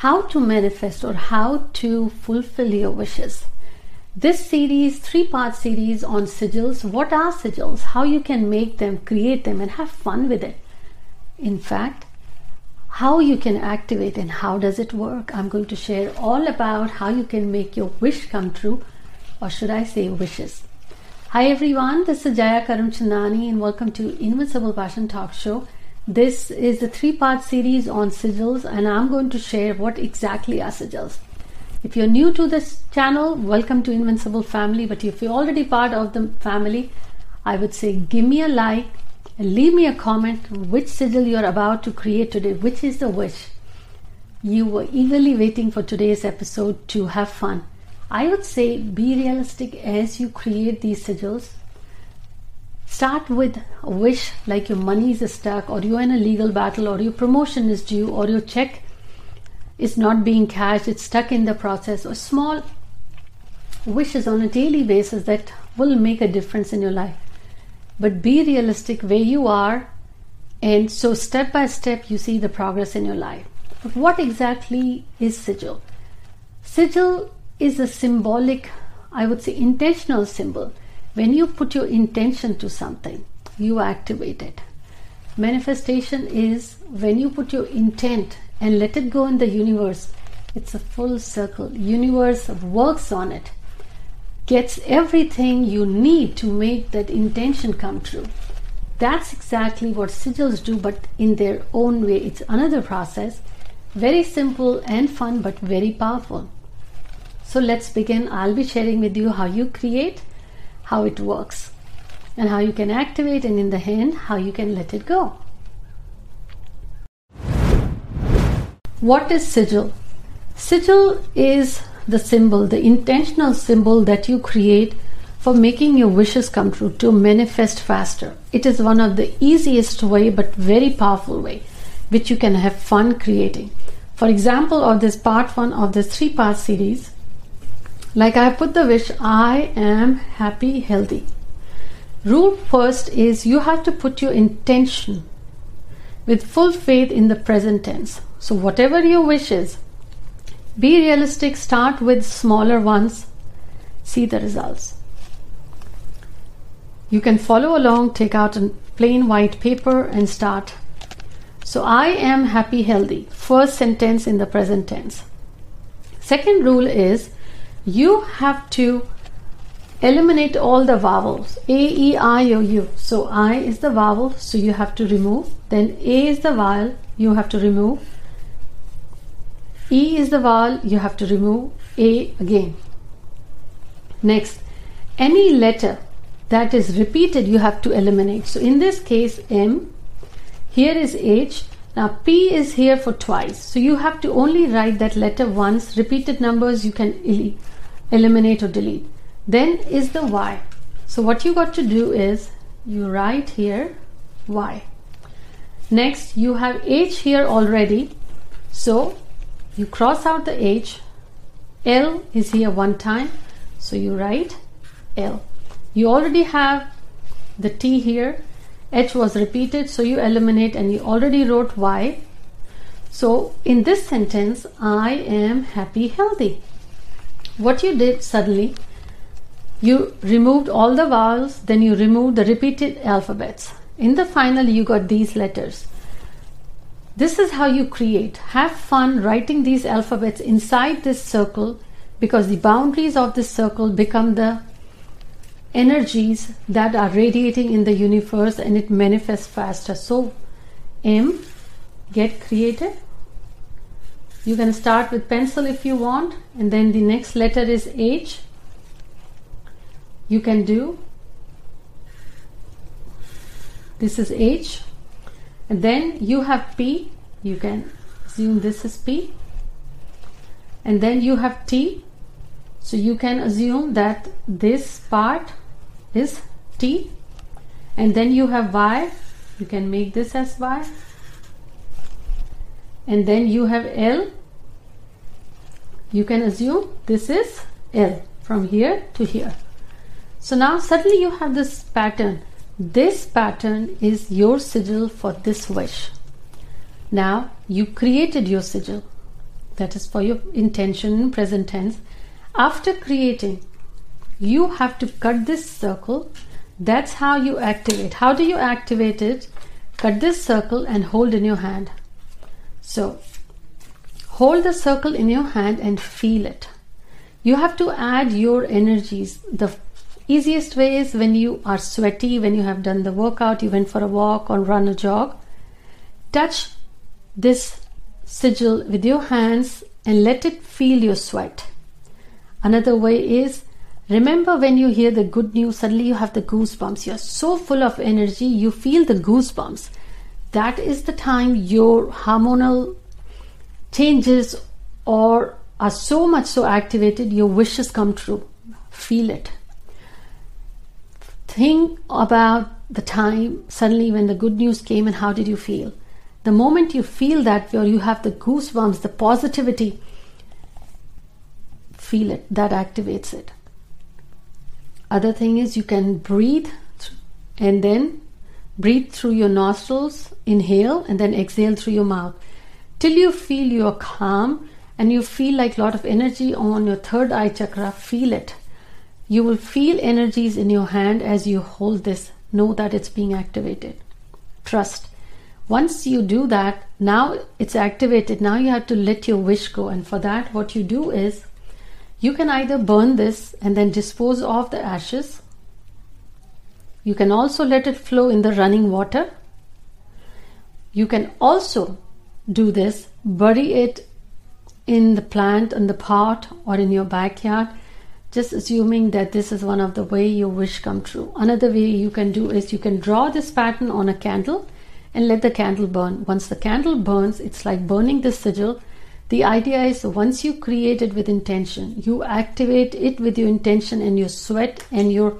how to manifest or how to fulfill your wishes. This series, three part series on sigils. What are sigils? How you can make them, create them, and have fun with it. In fact, how you can activate and how does it work. I'm going to share all about how you can make your wish come true, or should I say wishes. Hi everyone, this is Jaya Karamchandani and welcome to Invincible Passion Talk Show. This is a three part series on sigils, and I'm going to share what exactly are sigils. If you're new to this channel, welcome to Invincible Family. But if you're already part of the family, I would say give me a like and leave me a comment which sigil you're about to create today, which is the wish. You were eagerly waiting for today's episode to have fun. I would say be realistic as you create these sigils Start with a wish like your money is stuck, or you're in a legal battle, or your promotion is due, or your check is not being cashed, it's stuck in the process, or small wishes on a daily basis that will make a difference in your life. But be realistic where you are, and so step by step you see the progress in your life. But what exactly is sigil? Sigil is a symbolic, I would say, intentional symbol when you put your intention to something, you activate it. Manifestation is when you put your intent and let it go in the universe. It's a full circle. Universe works on it. Gets everything you need to make that intention come true. That's exactly what sigils do, but in their own way. It's another process. Very simple and fun, but very powerful. So let's begin. I'll be sharing with you how you create how it works and how you can activate, and in the end, how you can let it go. What is sigil? Sigil is the symbol, the intentional symbol that you create for making your wishes come true to manifest faster. It is one of the easiest way but very powerful way which you can have fun creating. For example, of this part 1 of this three part series, like I put the wish, I am happy, healthy. Rule first is you have to put your intention with full faith in the present tense. So, whatever your wish is, be realistic, start with smaller ones, see the results. You can follow along, take out a plain white paper and start. So, I am happy, healthy. First sentence in the present tense. Second rule is you have to eliminate all the vowels. A e i o u. So i is the vowel so you have to remove. Then a is the vowel you have to remove. E is the vowel you have to remove. A again. Next any letter that is repeated you have to eliminate. So in this case m here is h now P is here for twice. So you have to only write that letter once. Repeated numbers you can eliminate or delete. Then is the Y. So what you got to do is you write here Y. Next you have H here already. So you cross out the H. L is here one time. So you write L. You already have the T here H was repeated, so you eliminate and you already wrote Y. So in this sentence, I am happy, healthy. What you did suddenly, you removed all the vowels, then you removed the repeated alphabets. In the final, you got these letters. This is how you create. Have fun writing these alphabets inside this circle because the boundaries of this circle become the energies that are radiating in the universe and it manifests faster. So, M, get creative. You can start with pencil if you want, and then the next letter is H. You can do this is H, and then you have P. You can assume this is P, and then you have T. So you can assume that this part is T. And then you have Y. You can make this as Y. And then you have L. You can assume this is L from here to here. So now suddenly you have this pattern. This pattern is your sigil for this wish now you created your sigil. That is for your intention in present tense. After creating, you have to cut this circle. That's how you activate. How do you activate it? Cut this circle and hold in your hand. So, hold the circle in your hand and feel it. You have to add your energies. The easiest way is when you are sweaty, when you have done the workout, you went for a walk or run a jog. Touch this sigil with your hands and let it feel your sweat. Another way is remember when you hear the good news, suddenly you have the goosebumps. You're so full of energy, you feel the goosebumps. That is the time your hormonal changes or are so much so activated, your wishes come true. Feel it. Think about the time suddenly when the good news came and how did you feel? The moment you feel that, where you have the goosebumps, the positivity, feel it. That activates it. Other thing is you can breathe and then breathe through your nostrils, inhale, and then exhale through your mouth till you feel you're calm and you feel like a lot of energy on your third eye chakra. Feel it. You will feel energies in your hand as you hold this. Know that it's being activated. Trust. Once you do that, now it's activated. Now you have to let your wish go. And for that, what you do is you can either burn this and then dispose of the ashes. You can also let it flow in the running water. You can also do this, bury it in the plant, in the pot, or in your backyard, just assuming that this is one of the way your wish come true. Another way you can do is you can draw this pattern on a candle and let the candle burn. Once the candle burns, it's like burning the sigil. The idea is once you create it with intention, you activate it with your intention and your sweat and your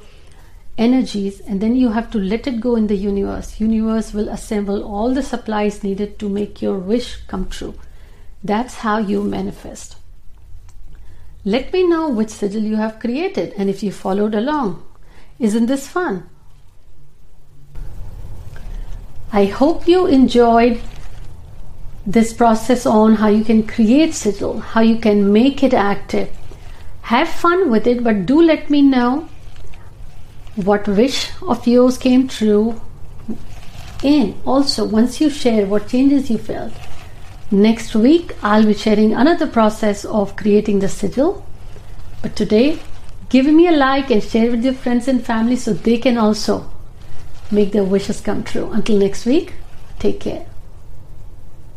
energies and then you have to let it go in the universe. Universe will assemble all the supplies needed to make your wish come true. That's how you manifest. Let me know which sigil you have created and if you followed along. Isn't this fun? I hope you enjoyed this process on how you can create sigil how you can make it active. Have fun with it but do let me know what wish of yours came true. And also once you share what changes you felt next week i'll be sharing another process of creating the sigil but today give me a like and share with your friends and family so they can also make their wishes come true. Until next week take care